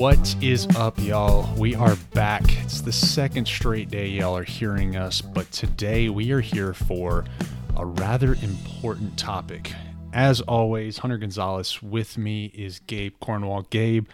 What is up, y'all? We are back. It's the second straight day y'all are hearing us, but today we are here for a rather important topic. As always, Hunter Gonzalez with me is Gabe Cornwall. Gabe,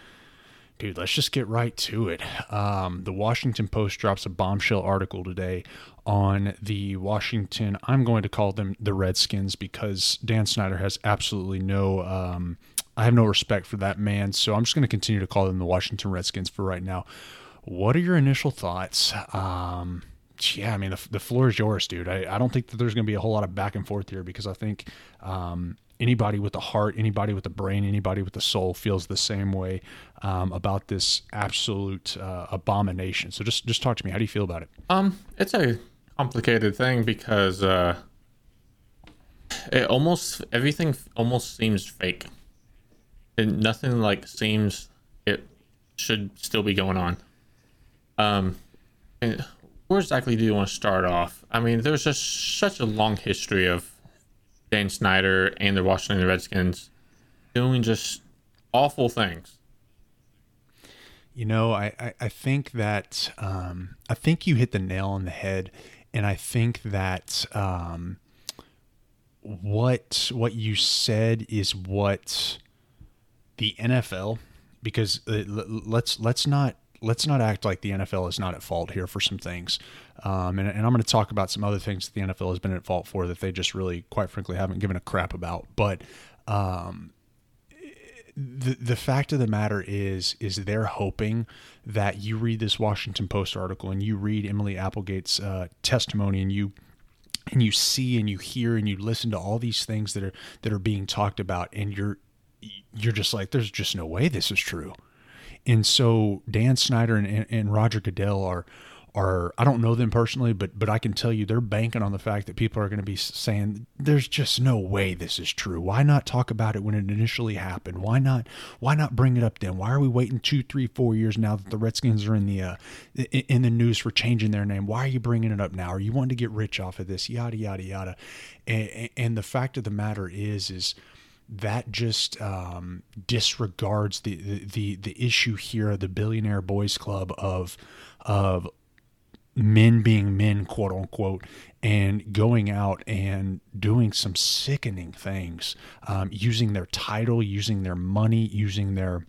dude, let's just get right to it. Um, the Washington Post drops a bombshell article today on the Washington, I'm going to call them the Redskins because Dan Snyder has absolutely no. Um, I have no respect for that man, so I'm just going to continue to call them the Washington Redskins for right now. What are your initial thoughts? Um, yeah, I mean, the, the floor is yours, dude. I, I don't think that there's going to be a whole lot of back and forth here because I think um, anybody with a heart, anybody with a brain, anybody with a soul feels the same way um, about this absolute uh, abomination. So just just talk to me. How do you feel about it? Um, it's a complicated thing because uh, it almost everything almost seems fake, and nothing like seems it should still be going on. Um, and where exactly do you want to start off? I mean, there's just such a long history of Dan Snyder and the Washington Redskins doing just awful things. You know, I, I, I think that um, I think you hit the nail on the head and I think that um, what what you said is what the NFL because uh, let's let's not let's not act like the NFL is not at fault here for some things. Um, and, and, I'm going to talk about some other things that the NFL has been at fault for that they just really, quite frankly, haven't given a crap about. But um, the the fact of the matter is is they're hoping that you read this Washington Post article and you read Emily Applegate's uh, testimony and you and you see and you hear and you listen to all these things that are that are being talked about and you're you're just like there's just no way this is true. And so Dan Snyder and, and Roger Goodell are are I don't know them personally, but but I can tell you they're banking on the fact that people are going to be saying there's just no way this is true. Why not talk about it when it initially happened? Why not why not bring it up then? Why are we waiting two, three, four years now that the Redskins are in the uh, in the news for changing their name? Why are you bringing it up now? Are you wanting to get rich off of this? Yada yada yada. And, and the fact of the matter is is that just um, disregards the, the the issue here, the billionaire boys club of of men being men, quote unquote, and going out and doing some sickening things, um, using their title, using their money, using their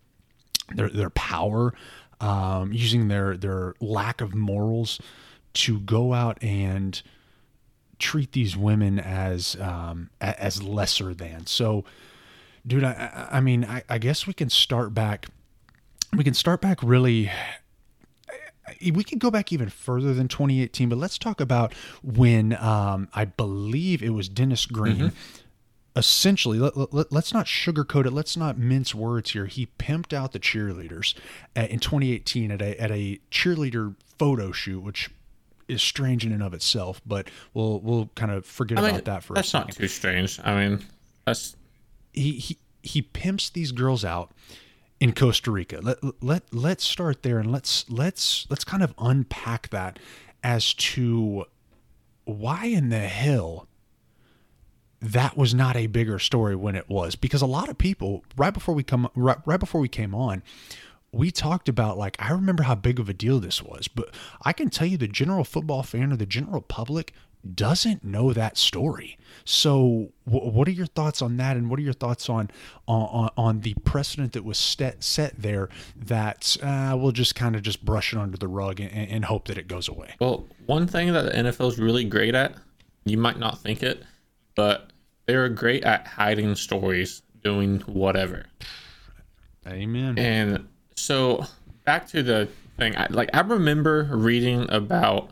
their their power, um, using their their lack of morals to go out and treat these women as um, as lesser than. So, dude, I, I mean, I, I guess we can start back. We can start back really we can go back even further than 2018, but let's talk about when um, I believe it was Dennis Greene. Mm-hmm. Essentially, let, us let, not sugarcoat it. Let's not mince words here. He pimped out the cheerleaders at, in 2018 at a at a cheerleader photo shoot, which is strange in and of itself. But we'll we'll kind of forget I mean, about that for that's a second. not too strange. I mean, that's he he he pimps these girls out in Costa Rica. Let let let's start there and let's let's let's kind of unpack that as to why in the hell that was not a bigger story when it was because a lot of people right before we come right, right before we came on we talked about like I remember how big of a deal this was, but I can tell you the general football fan or the general public doesn't know that story. So, w- what are your thoughts on that, and what are your thoughts on on, on the precedent that was set set there that uh, we'll just kind of just brush it under the rug and, and hope that it goes away? Well, one thing that the NFL is really great at, you might not think it, but they're great at hiding stories, doing whatever. Amen. And so, back to the thing, I, like I remember reading about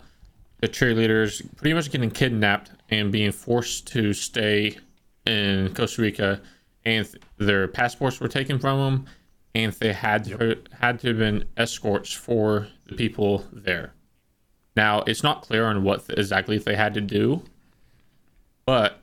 the cheerleaders pretty much getting kidnapped and being forced to stay in Costa Rica, and their passports were taken from them, and they had to, yep. had to have been escorts for the people there. Now it's not clear on what exactly they had to do, but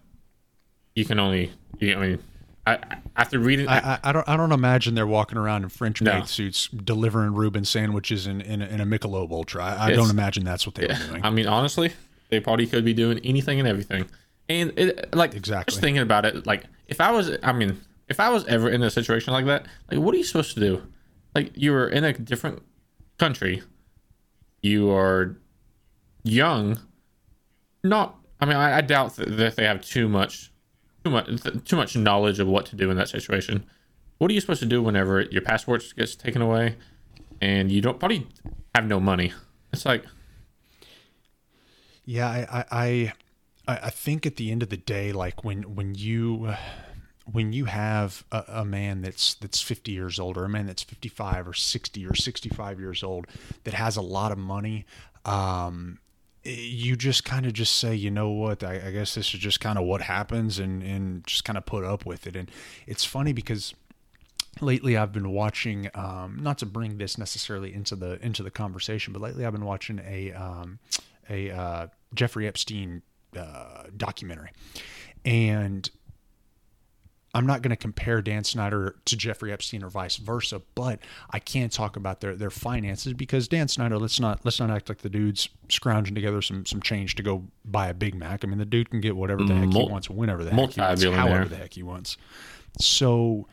you can only you, I mean I, after reading, I, I, I, don't I don't imagine they're walking around in French maid no. suits delivering Reuben sandwiches in, in, a, in a Michelob Ultra. I, I don't imagine that's what they yeah. were doing. I mean, honestly, they probably could be doing anything and everything. And it, like exactly, just thinking about it, like if I was, I mean, if I was ever in a situation like that, like what are you supposed to do? like you were in a different country. You are young. Not, I mean, I, I doubt that they have too much, too much, too much knowledge of what to do in that situation. What are you supposed to do whenever your passport gets taken away, and you don't probably have no money? It's like, yeah, I, I, I, think at the end of the day, like when when you when you have a, a, man that's that's 50 years old or a man that's 55 or 60 or 65 years old that has a lot of money um, you just kind of just say you know what? I, I guess this is just kind of what happens and and just kind of put up with it. And it's funny because lately I've been watching um, not to bring this necessarily into the into the conversation but lately I've been watching a um, a uh, Jeffrey Epstein uh, documentary. And I'm not going to compare Dan Snyder to Jeffrey Epstein or vice versa, but I can talk about their their finances because Dan Snyder, let's not let's not act like the dude's scrounging together some some change to go buy a Big Mac. I mean, the dude can get whatever the heck Mul- he wants, whenever the heck he wants, however the heck he wants. So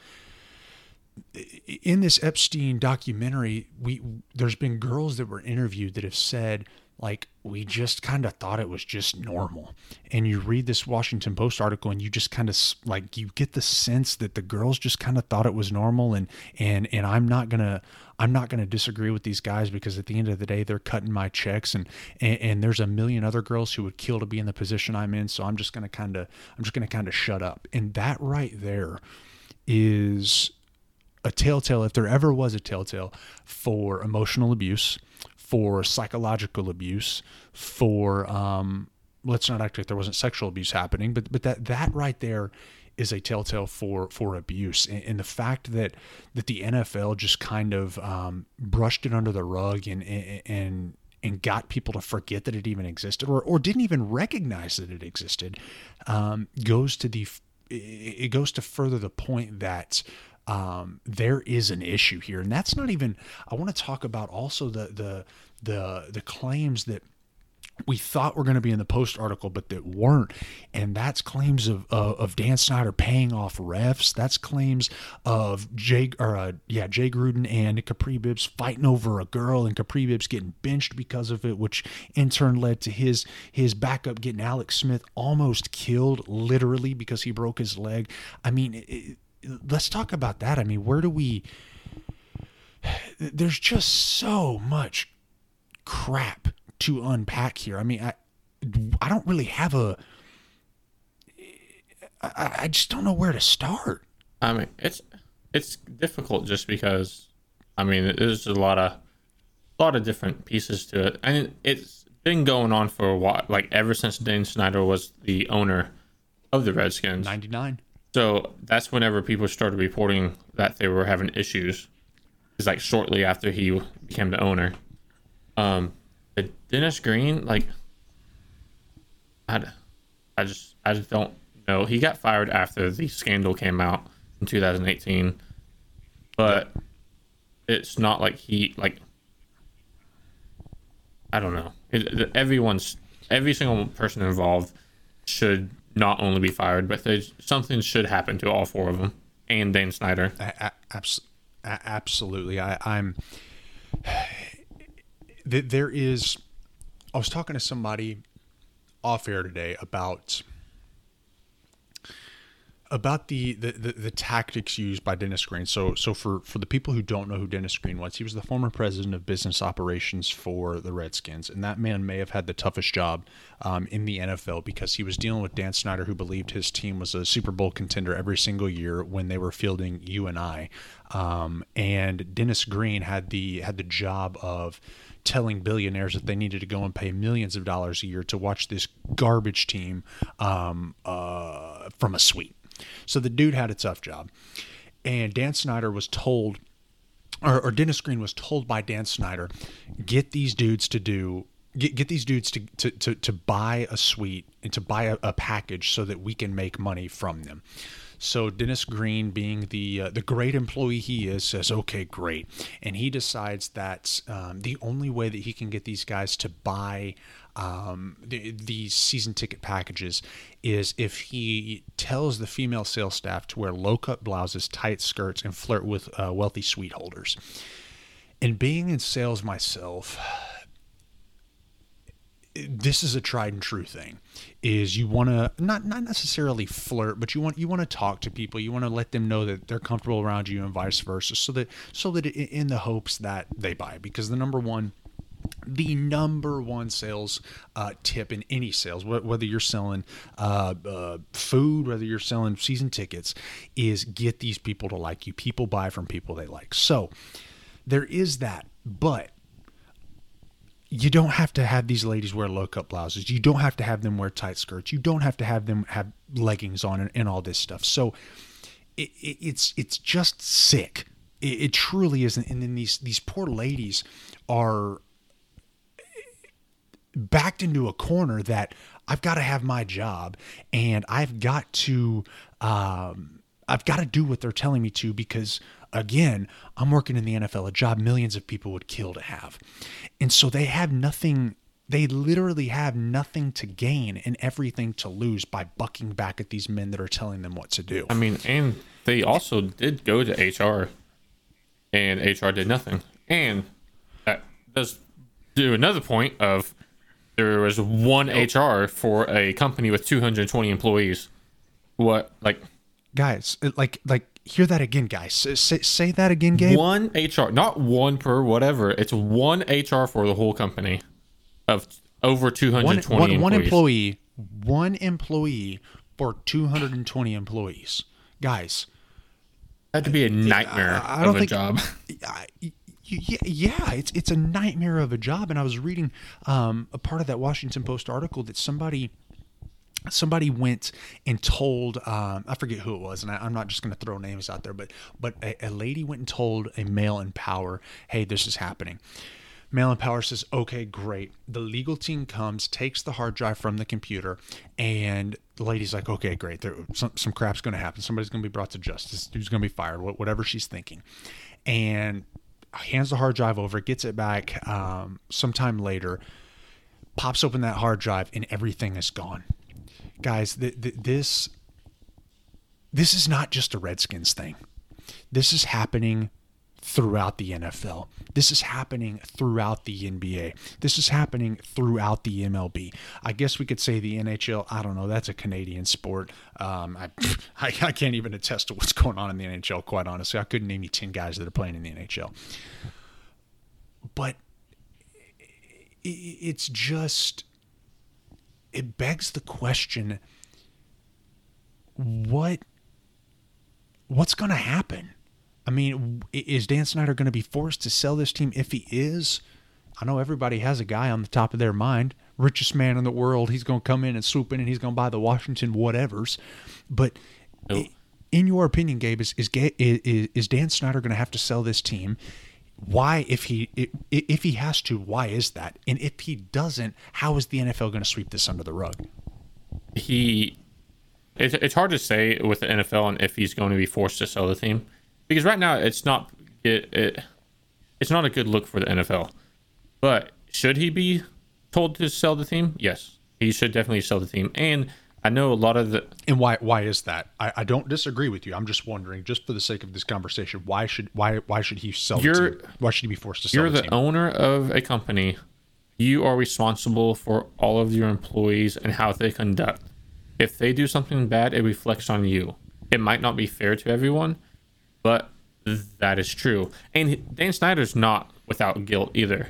in this Epstein documentary, we there's been girls that were interviewed that have said like we just kind of thought it was just normal. And you read this Washington Post article and you just kind of like you get the sense that the girls just kind of thought it was normal and and and I'm not going to I'm not going to disagree with these guys because at the end of the day they're cutting my checks and, and and there's a million other girls who would kill to be in the position I'm in, so I'm just going to kind of I'm just going to kind of shut up. And that right there is a telltale if there ever was a telltale for emotional abuse for psychological abuse, for um, let's not act like there wasn't sexual abuse happening, but but that that right there is a telltale for for abuse, and, and the fact that that the NFL just kind of um, brushed it under the rug and and and got people to forget that it even existed or, or didn't even recognize that it existed um, goes to the it goes to further the point that um, there is an issue here, and that's not even. I want to talk about also the the the the claims that we thought were going to be in the post article, but that weren't. And that's claims of, of Dan Snyder paying off refs. That's claims of Jay or uh, yeah Jay Gruden and Kapri Bibbs fighting over a girl and Kapri Bibbs getting benched because of it, which in turn led to his his backup getting Alex Smith almost killed literally because he broke his leg. I mean. It, let's talk about that. I mean, where do we? There's just so much crap to unpack here. I mean, I I don't really have a. I, I just don't know where to start. I mean, it's it's difficult just because, I mean, there's a lot of a lot of different pieces to it, and it's been going on for a while, like ever since Dan Snyder was the owner of the Redskins. Ninety nine. So that's whenever people started reporting that they were having issues. Is like shortly after he became the owner. Um, but Dennis Greene, like, I, I just, I just don't know. He got fired after the scandal came out in 2018, but it's not like he like. I don't know. It, everyone's every single person involved should not only be fired, but something should happen to all four of them and Dan Snyder. A- abs- absolutely. I, I'm. There is. I was talking to somebody off air today about about the, the, the, the, tactics used by Dennis Greene. So so for, for the people who don't know who Dennis Greene was, he was the former president of business operations for the Redskins, and that man may have had the toughest job um, in the NFL because he was dealing with Dan Snyder, who believed his team was a Super Bowl contender every single year when they were fielding you and I, um, and Dennis Greene had the had the job of telling billionaires that they needed to go and pay millions of dollars a year to watch this garbage team um, uh, from a suite. So the dude had a tough job. And Dan Snyder was told, or, or Dennis Greene was told by Dan Snyder, get these dudes to do Get, get these dudes to, to, to, to buy a suite and to buy a, a package so that we can make money from them. So Dennis Greene, being the uh, the great employee he is, says, "Okay, great," and he decides that um, the only way that he can get these guys to buy um, the, these season ticket packages is if he tells the female sales staff to wear low cut blouses, tight skirts, and flirt with uh, wealthy suite holders. And being in sales myself, this is a tried and true thing is you want to not not necessarily flirt but you want you want to talk to people you want to let them know that they're comfortable around you and vice versa so that so that in the hopes that they buy because the number one the number one sales uh, tip in any sales, whether you're selling uh, uh, food, whether you're selling season tickets, is get these people to like you. People buy from people they like. So there is that, but you don't have to have these ladies wear low cut blouses. You don't have to have them wear tight skirts. You don't have to have them have leggings on and, and all this stuff. So it, it, it's it's just sick. It, it truly isn't. And then these these poor ladies are backed into a corner that I've got to have my job and I've got to um, I've got to do what they're telling me to because again, I'm working in the NFL, a job millions of people would kill to have. And so they have nothing they literally have nothing to gain and everything to lose by bucking back at these men that are telling them what to do. I mean, and they also did go to HR and HR did nothing. And that does do another point of there was one HR for a company with 220 employees. What like guys, like like hear that again, guys. Say, say that again, Gabe. One HR, not one per whatever. It's one HR for the whole company of over 220 one, one, one employee, one employee for 220 employees. Guys, that to be a nightmare I, I don't of a think, job. I, yeah, yeah, it's it's a nightmare of a job. And I was reading um, a part of that Washington Post article that somebody somebody went and told um, I forget who it was, and I, am not just going to throw names out there, but but a, a, lady went and told a male in power, "Hey, this is happening." Male in power says, "Okay, great." The legal team comes, takes the hard drive from the computer, and the lady's like, "Okay, great. There, some some crap's going to happen. Somebody's going to be brought to justice. Who's going to be fired? Whatever she's thinking." And hands the hard drive over, gets it back um, sometime later, pops open that hard drive, and everything is gone. Guys, th- th- this this is not just a Redskins thing. This is happening throughout the NFL. This is happening throughout the NBA. This is happening throughout the MLB. I guess we could say the NHL. I don't know. That's a Canadian sport. Um, I, I, I can't even attest to what's going on in the NHL. Quite honestly, I couldn't name you ten guys that are playing in the NHL. But it's just it begs the question: what what's going to happen? I mean, is Dan Snyder going to be forced to sell this team? If he is, I know everybody has a guy on the top of their mind, richest man in the world. He's going to come in and swoop in, and he's going to buy the Washington whatevers. But in your opinion, Gabe, is is is, is Dan Snyder going to have to sell this team? Why, if he if he has to, why is that? And if he doesn't, how is the NFL going to sweep this under the rug? He, it's, it's hard to say with the NFL and if he's going to be forced to sell the team because right now it's not it, it it's not a good look for the NFL. But should he be told to sell the team? Yes, he should definitely sell the team. And I know a lot of the and why why is that? I, I don't disagree with you. I'm just wondering, just for the sake of this conversation, why should why why should he sell? You're? Why should he be forced to sell? You're the, the owner of a company. You are responsible for all of your employees and how they conduct. If they do something bad, it reflects on you. It might not be fair to everyone, but that is true. And Dan Snyder's not without guilt either.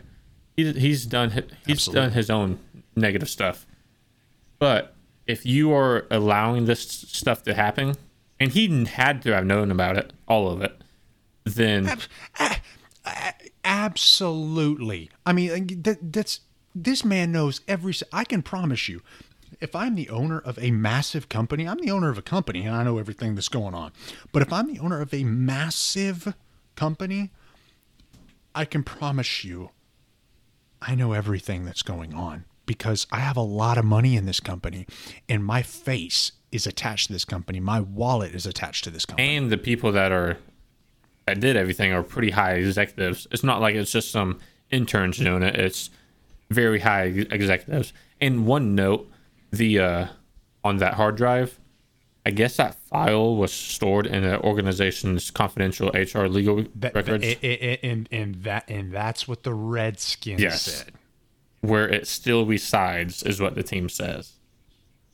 He, he's done he's Absolutely. done his own negative stuff. But if you are allowing this stuff to happen, and he had to have known about it, all of it, then absolutely. I mean, that, that's this man knows every. I can promise you, if I'm the owner of a massive company, I'm the owner of a company and I know everything that's going on. But if I'm the owner of a massive company, I can promise you I know everything that's going on because I have a lot of money in this company and my face is attached to this company. My wallet is attached to this company. And the people that are that did everything are pretty high executives. It's not like it's just some interns doing it. It's very high executives. And one note, the uh, on that hard drive, I guess that file was stored in the organization's confidential HR legal That- records, it- and and that and that's what the Redskins Yes. said. Where it still resides, is what the team says.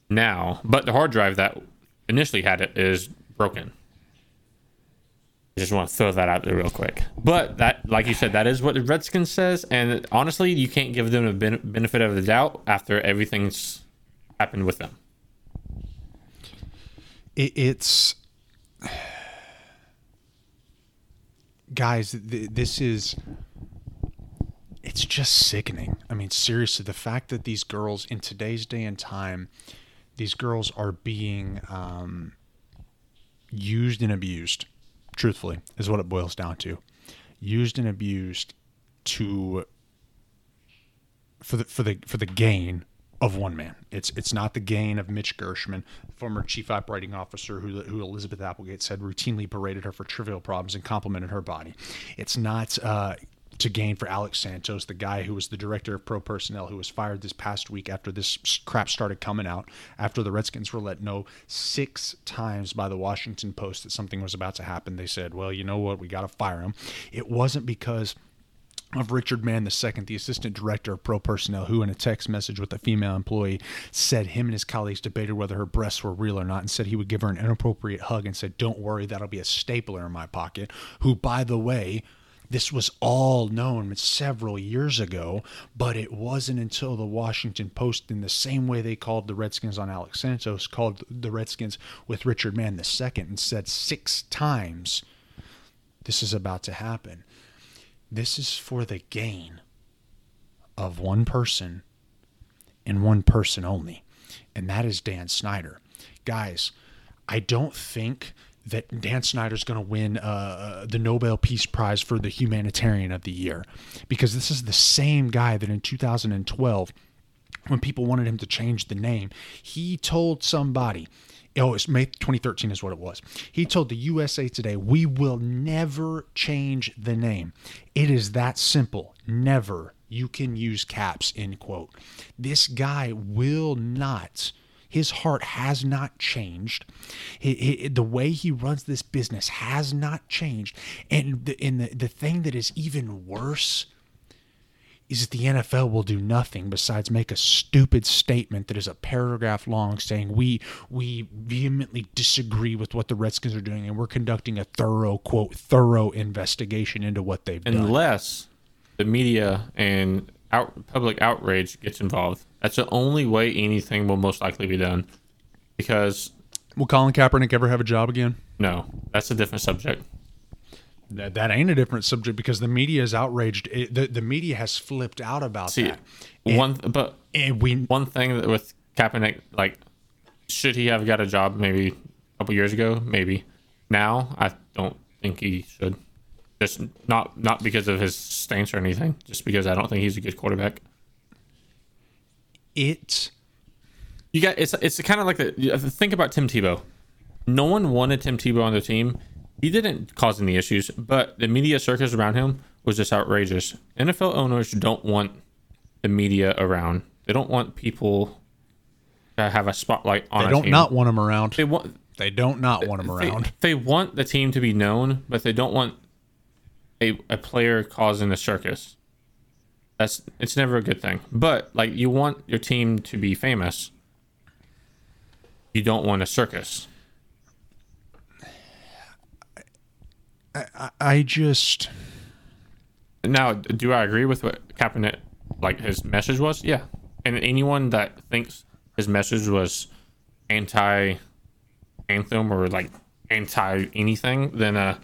Now, but the hard drive that initially had it is broken. I just want to throw that out there real quick. But that, like you said, that is what the Redskins says, and honestly, you can't give them a ben- benefit of the doubt after everything's happened with them. It, it's guys. Th- this is it's just sickening. I mean, seriously, the fact that these girls in today's day and time, these girls are being um, used and abused. Truthfully, is what it boils down to. Used and abused to for the for the for the gain of one man. It's it's not the gain of Mitch Gershman, former chief operating officer who who Elizabeth Applegate said routinely berated her for trivial problems and complimented her body. It's not uh, to gain for Alex Santos, the guy who was the director of pro personnel who was fired this past week after this crap started coming out after the Redskins were let know six times by the Washington Post that something was about to happen. They said, "Well, you know what? We got to fire him." It wasn't because of Richard Mann II, the assistant director of pro personnel, who in a text message with a female employee said him and his colleagues debated whether her breasts were real or not and said he would give her an inappropriate hug and said, Don't worry, that'll be a stapler in my pocket. Who, by the way, this was all known several years ago, but it wasn't until the Washington Post, in the same way they called the Redskins on Alex Santos, called the Redskins with Richard Mann II and said six times, This is about to happen. This is for the gain of one person and one person only, and that is Dan Snyder. Guys, I don't think that Dan Snyder's going to win uh, the Nobel Peace Prize for the Humanitarian of the Year because this is the same guy that in 2012 when people wanted him to change the name, he told somebody, oh, it's May 2013 is what it was. He told the USA Today, we will never change the name. It is that simple. Never. You can use caps, end quote. This guy will not. His heart has not changed. He- he- the way he runs this business has not changed. And the, and the, the thing that is even worse is that the NFL will do nothing besides make a stupid statement that is a paragraph long saying we we vehemently disagree with what the Redskins are doing and we're conducting a thorough quote thorough investigation into what they've done. Unless the media and out, public outrage gets involved. That's the only way anything will most likely be done. Because, Will Colin Kaepernick ever have a job again? no, that's a different subject. That, that ain't a different subject because the media is outraged. It, the, the media has flipped out about See, that. one, but And we one thing that with Kaepernick, like, should he have got a job maybe a couple years ago? Maybe. Now, I don't think he should. Just not not because of his stance or anything. Just because I don't think he's a good quarterback. It You got it's it's kind of like the to uh, think about Tim Tebow. No one wanted Tim Tebow on their team. He didn't cause any issues, but the media circus around him was just outrageous. NFL owners don't want the media around. They don't want people to have a spotlight on. they don't team. not want him around. They want They don't not want him they, around. they want the team to be known, but they don't want a, a player causing a circus. That's it's never a good thing. But like you want your team to be famous. You don't want a circus. I I just Now, do I agree with what Kaepernick like his message was? Yeah. And anyone that thinks his message was anti anthem or like anti anything, then uh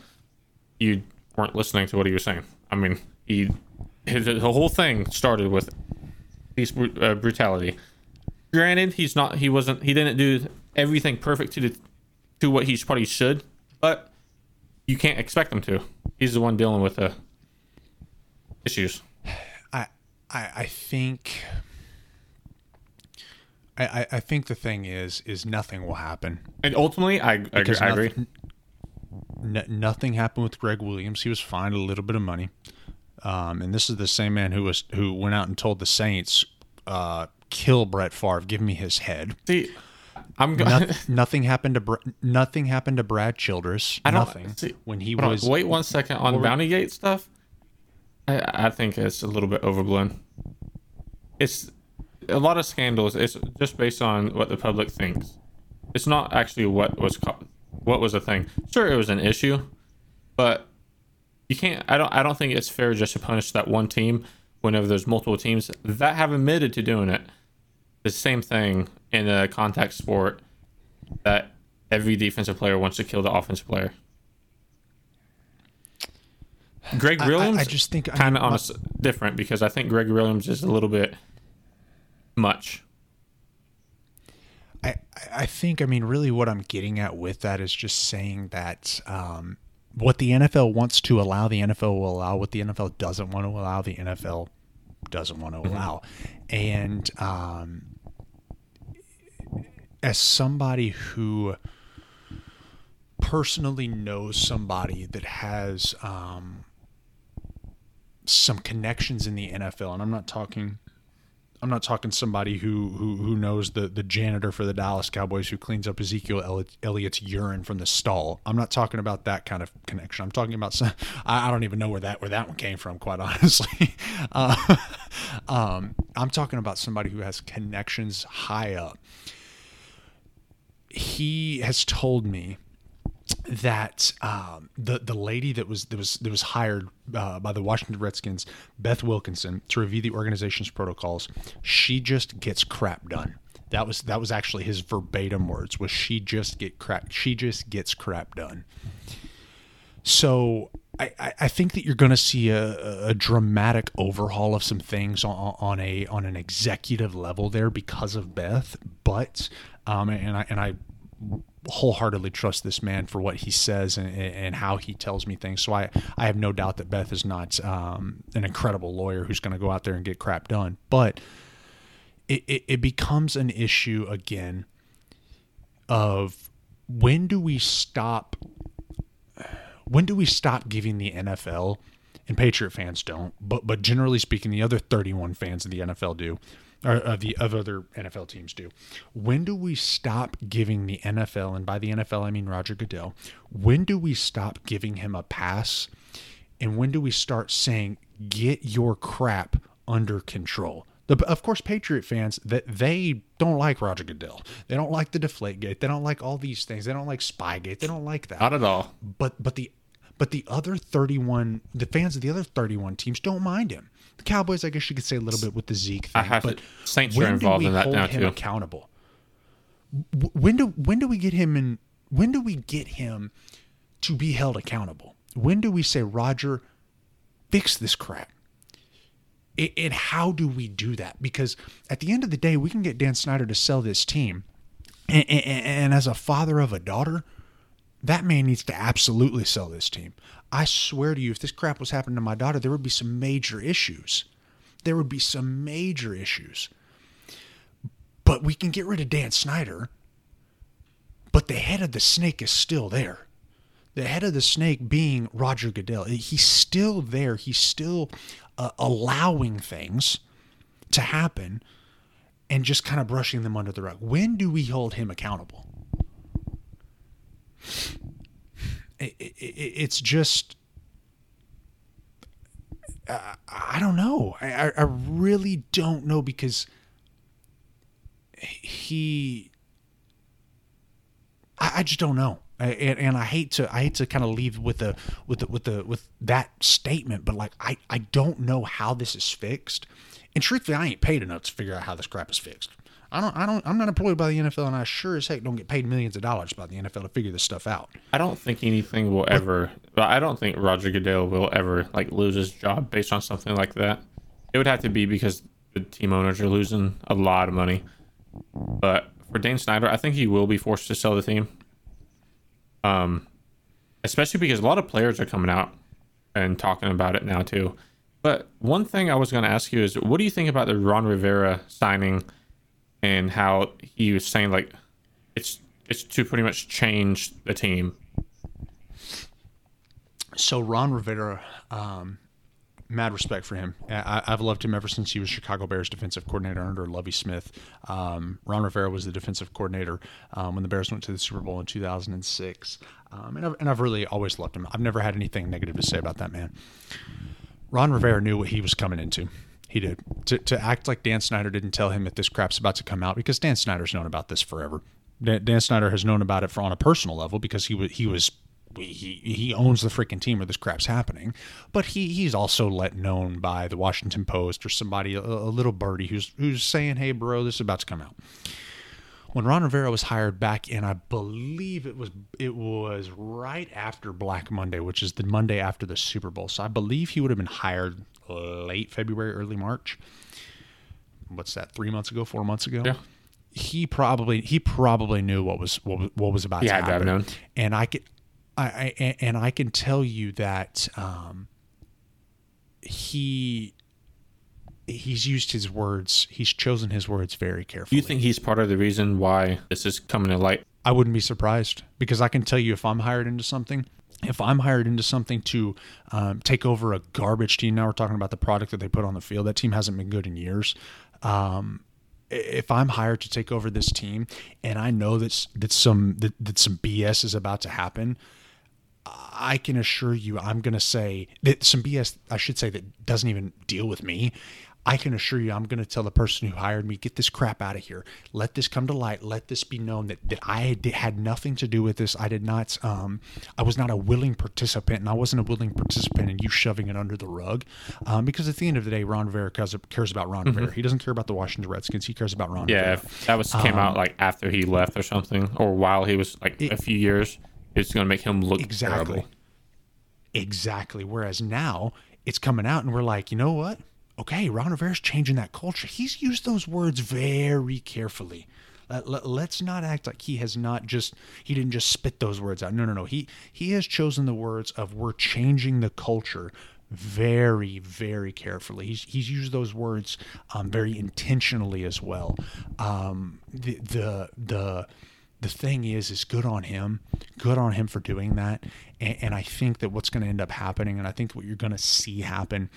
you weren't listening to what he was saying. I mean, he the whole thing started with police uh, brutality. Granted, he's not he wasn't he didn't do everything perfect to the to what he probably should, but you can't expect him to. He's the one dealing with the issues. I, I I think I, I think the thing is is nothing will happen. And ultimately, I, I, agree, I agree. nothing- N- nothing happened with Gregg Williams. He was fined a little bit of money, um, and this is the same man who was who went out and told the Saints, uh, "Kill Brett Favre, give me his head." See, I'm going. nothing happened to Br- nothing happened to Brad Childress. I don't- nothing see, when he Hold on, was. wait one second on What were- Bountygate stuff. I I think it's a little bit overblown. It's a lot of scandals. It's just based on what the public thinks. It's not actually what was co- what was a thing. Sure, it was an issue, but you can't. I don't. I don't think it's fair just to punish that one team whenever there's multiple teams that have admitted to doing it. The same thing in a contact sport that every defensive player wants to kill the offensive player. Gregg I- I- Williams, I just think- kind of on a different because I think Gregg Williams is a little bit much. I, I think, I mean, really what I'm getting at with that is just saying that um, what the NFL wants to allow, the NFL will allow. What the NFL doesn't want to allow, the NFL doesn't want to allow. And um, as somebody who personally knows somebody that has um, some connections in the NFL, and I'm not talking I'm not talking somebody who who who knows the the janitor for the Dallas Cowboys who cleans up Ezekiel Elli- Elliott's urine from the stall. I'm not talking about that kind of connection. I'm talking about some, I I don't even know where that where that one came from, quite honestly. Uh, um, I'm talking about somebody who has connections high up. He has told me that um, the the lady that was that was that was hired uh, by the Washington Redskins, Beth Wilkinson, to review the organization's protocols, she just gets crap done. That was that was actually his verbatim words. Was she just get crap? She just gets crap done. So I, I- think that you're going to see a, a dramatic overhaul of some things on, on a on an executive level there because of Beth. But um, and I and I wholeheartedly trust this man for what he says and, and how he tells me things. So I, I have no doubt that Beth is not um, an incredible lawyer who's going to go out there and get crap done. But it, it, it becomes an issue again of when do we stop when do we stop giving the NFL and Patriot fans don't, but but generally speaking, the other 31 fans of the NFL do, or uh, the of other NFL teams do. When do we stop giving the NFL, and by the NFL I mean Roger Goodell, when do we stop giving him a pass, and when do we start saying get your crap under control? The, of course, Patriot fans that they don't like Roger Goodell. They don't like the Deflate Gate. They don't like all these things. They don't like Spygate. They don't like that Not at all. but but the but the other 31 the fans of the other 31 teams don't mind him the cowboys i guess you could say a little bit with the zeke thing I have but to, Saints are involved in that hold now him too. accountable when do when do we get him in when do we get him to be held accountable when do we say roger fix this crap and how do we do that because at the end of the day we can get dan snyder to sell this team and, and, and as a father of a daughter that man needs to absolutely sell this team. I swear to you, if this crap was happening to my daughter, there would be some major issues. There would be some major issues. But we can get rid of Dan Snyder, but the head of the snake is still there. The head of the snake being Roger Goodell. He's still there. He's still uh, allowing things to happen and just kind of brushing them under the rug. When do we hold him accountable? It, it, it's just uh, I don't know. I, I- I really don't know because he I, I just don't know. I, and, and I hate to I hate to kind of leave with the with the with the with that statement, but like I I don't know how this is fixed. And truthfully, I ain't paid enough to figure out how this crap is fixed. I don't I don't I'm not employed by the NFL, and I sure as heck don't get paid millions of dollars by the NFL to figure this stuff out. I don't think anything will ever. I don't think Roger Goodell will ever like lose his job based on something like that. It would have to be because the team owners are losing a lot of money. But for Dane Snyder, I think he will be forced to sell the team. Um, especially because a lot of players are coming out and talking about it now too. But one thing I was going to ask you is, what do you think about the Ron Rivera signing and how he was saying like it's it's to pretty much change the team. So Ron Rivera, um, mad respect for him. I, have loved him ever since he was Chicago Bears defensive coordinator under Lovie Smith. Um, Ron Rivera was the defensive coordinator um, when the Bears went to the Super Bowl in 2006. Um, and, I've, and I've really always loved him. I've never had anything negative to say about that man. Ron Rivera knew what he was coming into. He did. To, to act like Dan Snyder didn't tell him that this crap's about to come out because Dan Snyder's known about this forever. Dan, Dan Snyder has known about it for on a personal level because he was he was he he owns the freaking team where this crap's happening, but he he's also let known by the Washington Post or somebody a, a, little birdie who's who's saying, "Hey, bro, this is about to come out." When Ron Rivera was hired back in, I believe it was it was right after Black Monday, which is the Monday after the Super Bowl. So I believe he would have been hired late February, early March. What's that? Three months ago, four months ago. Yeah he probably he probably knew what was what was, what was about yeah, to happen. Known. And I could I, I and I can tell you that um, he he's used his words. He's chosen his words very carefully. Do you think he's part of the reason why this is coming to light? I wouldn't be surprised because I can tell you if I'm hired into something, if I'm hired into something to um, take over a garbage team, now we're talking about the product that they put on the field. That team hasn't been good in years. Um, if I'm hired to take over this team and I know that that some that, that some BS is about to happen, I can assure you, I'm going to say that some BS, I should say, that doesn't even deal with me. I can assure you, I'm going to tell the person who hired me, get this crap out of here. Let this come to light. Let this be known that, that I had nothing to do with this. I did not, um, I was not a willing participant, and I wasn't a willing participant in you shoving it under the rug. Um, because at the end of the day, Ron Rivera cares, cares about Ron mm-hmm. Rivera. He doesn't care about the Washington Redskins. He cares about Ron yeah, Rivera. that was came um, out like after he left or something, or while he was like it, a few years it's going to make him look exactly. Terrible. Exactly. Whereas now it's coming out and we're like, you know what? Okay, Ron Rivera's changing that culture. He's used those words very carefully. Let, us not act like he has not just he didn't just spit those words out. No, no, no. He he has chosen the words of we're changing the culture very, very carefully. He's he's used those words um, very intentionally as well. Um, the the the the thing is, is good on him. Good on him for doing that. And, and I think that what's going to end up happening, and I think what you're going to see happen,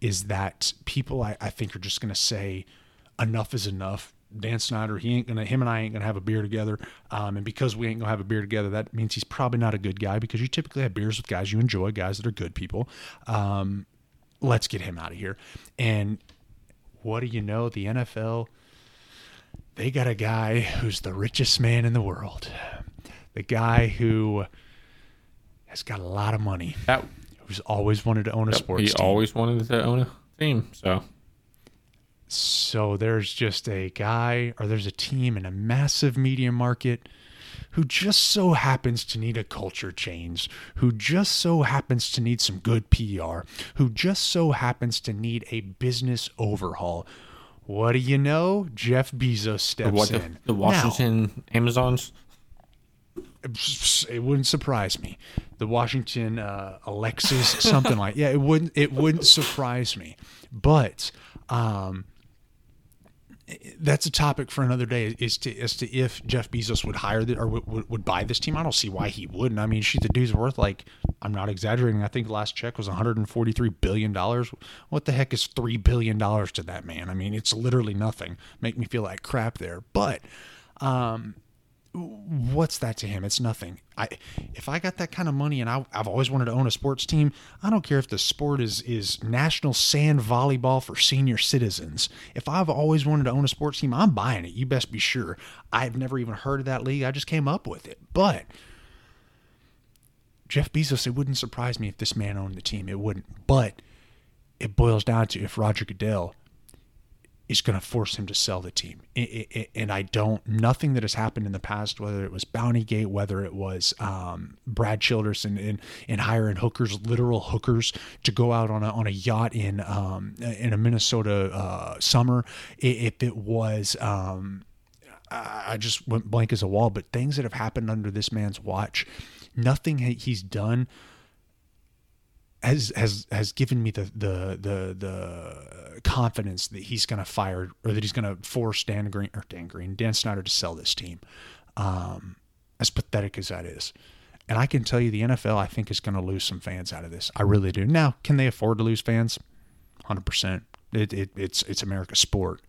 is that people, I, I think, are just going to say, enough is enough. Dan Snyder, he ain't gonna, him and I ain't gonna have a beer together. Um, and because we ain't gonna have a beer together, that means he's probably not a good guy because you typically have beers with guys you enjoy, guys that are good people. Um, let's get him out of here. And what do you know? The NFL they got a guy who's the richest man in the world. The guy who has got a lot of money. That who's always wanted to own a yep, sports he team. always wanted to own a team. So so there's just a guy or there's a team in a massive media market who just so happens to need a culture change, who just so happens to need some good PR, who just so happens to need a business overhaul, what do you know? Jeff Bezos steps what, in. The, the Washington now, Amazons. It wouldn't surprise me. The Washington uh, Alexis, something like yeah, it wouldn't. It wouldn't surprise me. But um, that's a topic for another day. Is to as to if Jeff Bezos would hire the, or would, would buy this team. I don't see why he wouldn't. I mean, she's the dude's worth like I'm not exaggerating. I think last check was 143 billion dollars. What the heck is three billion dollars to that man? I mean, it's literally nothing. Make me feel like crap there, but. Um, what's that to him? It's nothing. I if I got that kind of money and I, have always wanted to own a sports team, I don't care if the sport is is national sand volleyball for senior citizens. If I've always wanted to own a sports team, I'm buying it. You best be sure. I've never even heard of that league. I just came up with it. But Jeff Bezos, it wouldn't surprise me if this man owned the team. It wouldn't. But it boils down to if Roger Goodell is going to force him to sell the team. And I don't, nothing that has happened in the past, whether it was Bounty Gate, whether it was um, Brad Childress and, and, and, hiring hookers, literal hookers, to go out on a, on a yacht in um, in a Minnesota uh, summer, if it was. Um, I just went blank as a wall, but things that have happened under this man's watch, nothing he's done has has has given me the the the the confidence that he's going to fire or that he's going to force Dan Green or Dan Green, Dan Snyder to sell this team. Um, as pathetic as that is. And I can tell you the NFL, I think, is going to lose some fans out of this. I really do. Now, can they afford to lose fans? 100%. It, it, it's, it's America's sport.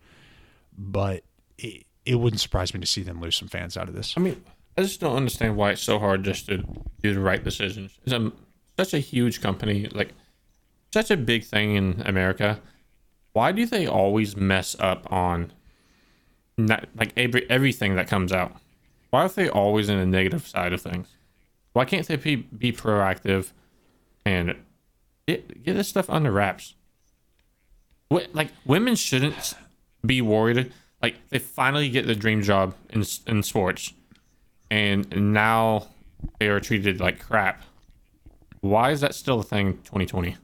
But it, it wouldn't surprise me to see them lose some fans out of this. I mean, I just don't understand why it's so hard just to do the right decisions. It's a, such a huge company, like such a big thing in America. Why do they always mess up on not, like every, everything that comes out? Why are they always in the negative side of things? Why can't they be, be proactive and get, get this stuff under wraps? What, like women shouldn't be worried. Like they finally get the dream job in in sports, and now they are treated like crap. Why is that still a thing? Twenty twenty.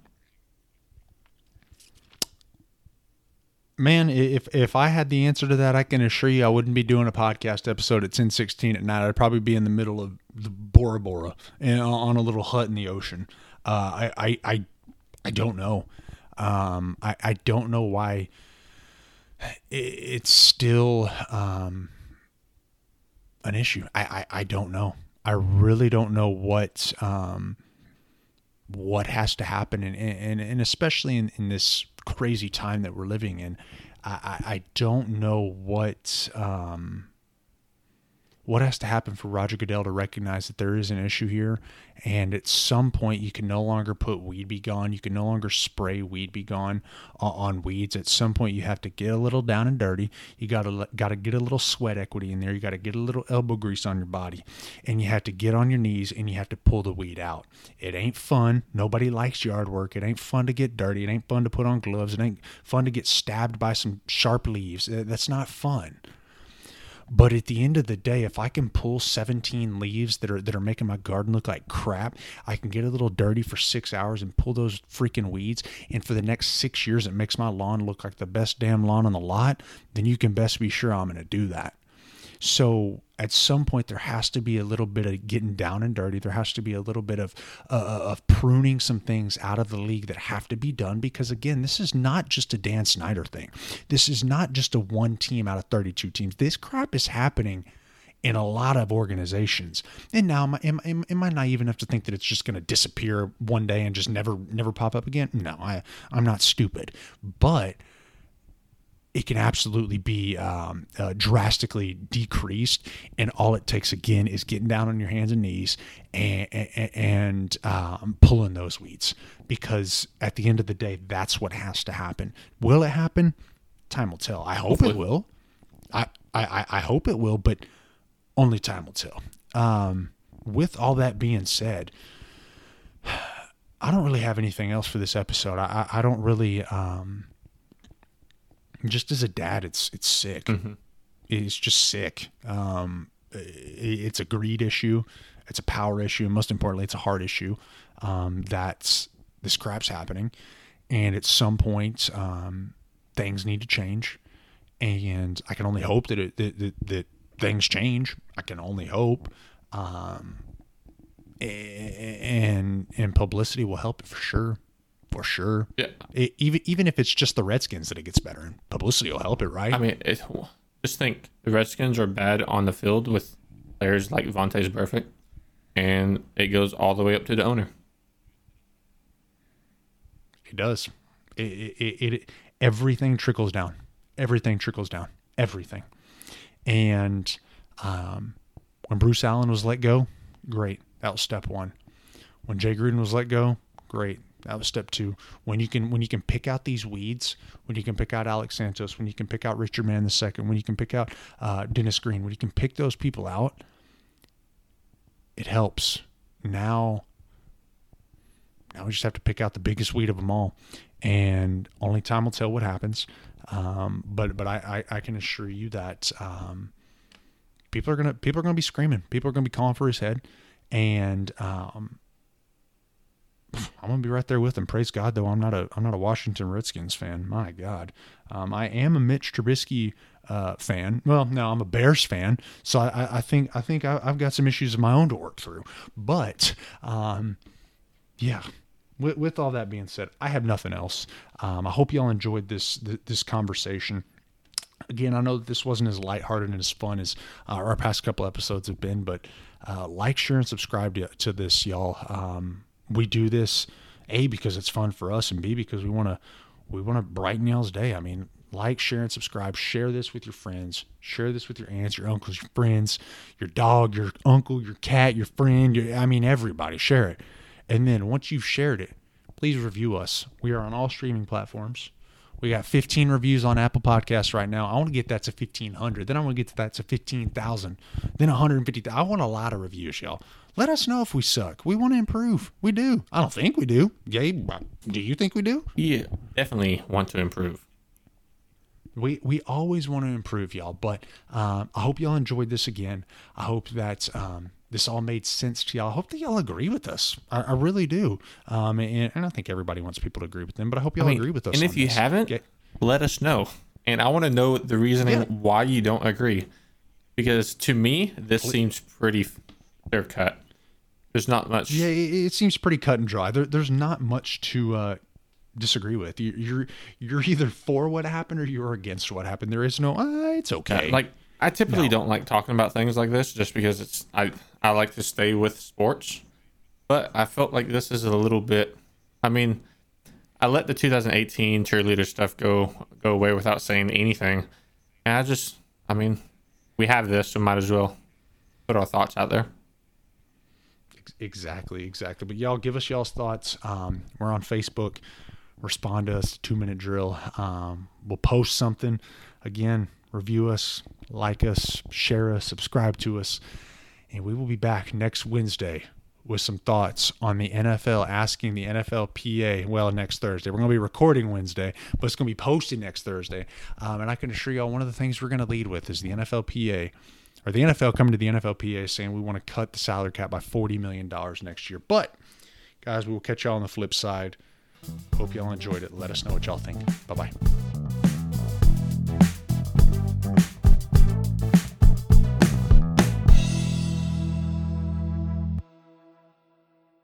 Man, if if I had the answer to that, I can assure you I wouldn't be doing a podcast episode at ten sixteen at night. I'd probably be in the middle of the Bora Bora on a little hut in the ocean. Uh, I, I I I don't know. Um, I I don't know why it's still um, an issue. I, I I don't know. I really don't know what um, what has to happen, and and, and especially in, in this crazy time that we're living in, I, I don't know what um, what has to happen for Roger Goodell to recognize that there is an issue here, and at some point you can no longer put Weed be gone. you can no longer spray Weed be gone on, on weeds. At some point you have to get a little down and dirty. You gotta gotta get a little sweat equity in there. You gotta get a little elbow grease on your body, and you have to get on your knees and you have to pull the weed out. It ain't fun. Nobody likes yard work. It ain't fun to get dirty. It ain't fun to put on gloves. It ain't fun to get stabbed by some sharp leaves. That's not fun. But at the end of the day, if I can pull 17 leaves that are that are making my garden look like crap, I can get a little dirty for six hours and pull those freaking weeds. And for the next six years, it makes my lawn look like the best damn lawn on the lot. Then you can best be sure I'm going to do that. So at some point there has to be a little bit of getting down and dirty. There has to be a little bit of uh, uh, of pruning some things out of the league that have to be done because again, this is not just a Dan Snyder thing. This is not just a one team out of 32 teams. This crap is happening in a lot of organizations. And now, am, am, am, am I naive enough to think that it's just going to disappear one day and just never never pop up again? No, I I'm not stupid, but it can absolutely be um, uh, drastically decreased. And all it takes again is getting down on your hands and knees and, and, and um, pulling those weeds. Because at the end of the day, that's what has to happen. Will it happen? Time will tell. I hope Hopefully. it will. I, I, I hope it will, but only time will tell. Um, with all that being said, I don't really have anything else for this episode. I, I, I don't really. Um, just as a dad, it's it's sick. Mm-hmm. It's just sick. Um, it's a greed issue. It's a power issue. Most importantly, it's a heart issue. Um, that's this crap's happening, and at some point, um, things need to change. And I can only hope that it that, that, that things change. I can only hope. Um, and and publicity will help it for sure for sure. Yeah. It, even even if it's just the Redskins that it gets better, and publicity will help it, right? I mean, it, just think the Redskins are bad on the field with players like Vontaze Burfict, and it goes all the way up to the owner. It does. It, it, it everything trickles down. Everything trickles down. Everything. And um, when Bruce Allen was let go, great. That was step one. When Jay Gruden was let go, great. That was step two. When you can when you can pick out these weeds, when you can pick out Alex Santos, when you can pick out Richard Mann the second, when you can pick out uh, Dennis Greene, when you can pick those people out, it helps. Now, now we just have to pick out the biggest weed of them all, and only time will tell what happens. Um, but but I, I, I can assure you that um, people are gonna people are gonna be screaming, people are gonna be calling for his head, and um, I'm gonna be right there with them. Praise God, though I'm not a I'm not a Washington Redskins fan. My God, um, I am a Mitch Trubisky uh, fan. Well, no, I'm a Bears fan, so I, I think I think I, have got some issues of my own to work through. But um, yeah, with, with all that being said, I have nothing else. Um, I hope y'all enjoyed this this conversation. Again, I know that this wasn't as lighthearted and as fun as uh, our past couple episodes have been, but uh, like, share, and subscribe to, to this, y'all. Um, we do this a because it's fun for us, and b because we want to we want to brighten y'all's day. I mean, like, share, and subscribe. Share this with your friends. Share this with your aunts, your uncles, your friends, your dog, your uncle, your cat, your friend. Your, I mean, everybody. Share it. And then once you've shared it, please review us. We are on all streaming platforms. We got 15 reviews on Apple Podcasts right now. I want to get that to 1,500. Then I want to get to that to 15,000. Then 150. I want a lot of reviews, y'all. Let us know if we suck. We want to improve. We do. I don't think we do. Gabe, do you think we do? Yeah, definitely want to improve. We we always want to improve, y'all. But um, I hope y'all enjoyed this again. I hope that um, this all made sense to y'all. I hope that y'all agree with us. I, I really do. Um, and, and, I think everybody wants people to agree with them, but I hope y'all I mean, agree with us. And if you this. haven't, let us know. And I want to know the reasoning yeah. why you don't agree. Because to me, this Please. seems pretty clear cut. There's not much. Yeah, it, it seems pretty cut and dry. There, there's not much to uh, disagree with. You, you're you're either for what happened or you're against what happened. There is no. Uh, it's okay. Yeah, like I typically no. don't like talking about things like this just because it's I I like to stay with sports, but I felt like this is a little bit. I mean, I let the 2018 cheerleader stuff go go away without saying anything, and I just I mean, we have this, so might as well put our thoughts out there. Exactly, exactly. But y'all give us y'all's thoughts. Um, we're on Facebook. Respond to us, two minute drill. Um, we'll post something. Again, review us, like us, share us, subscribe to us. And we will be back next Wednesday with some thoughts on the NFL asking the NFLPA. Well, next Thursday. We're going to be recording Wednesday, but it's going to be posted next Thursday. Um, and I can assure y'all one of the things we're going to lead with is the NFLPA or the NFL coming to the NFLPA saying we want to cut the salary cap by $40 million next year. But, guys, we will catch y'all on the flip side. Hope y'all enjoyed it. Let us know what y'all think. Bye bye.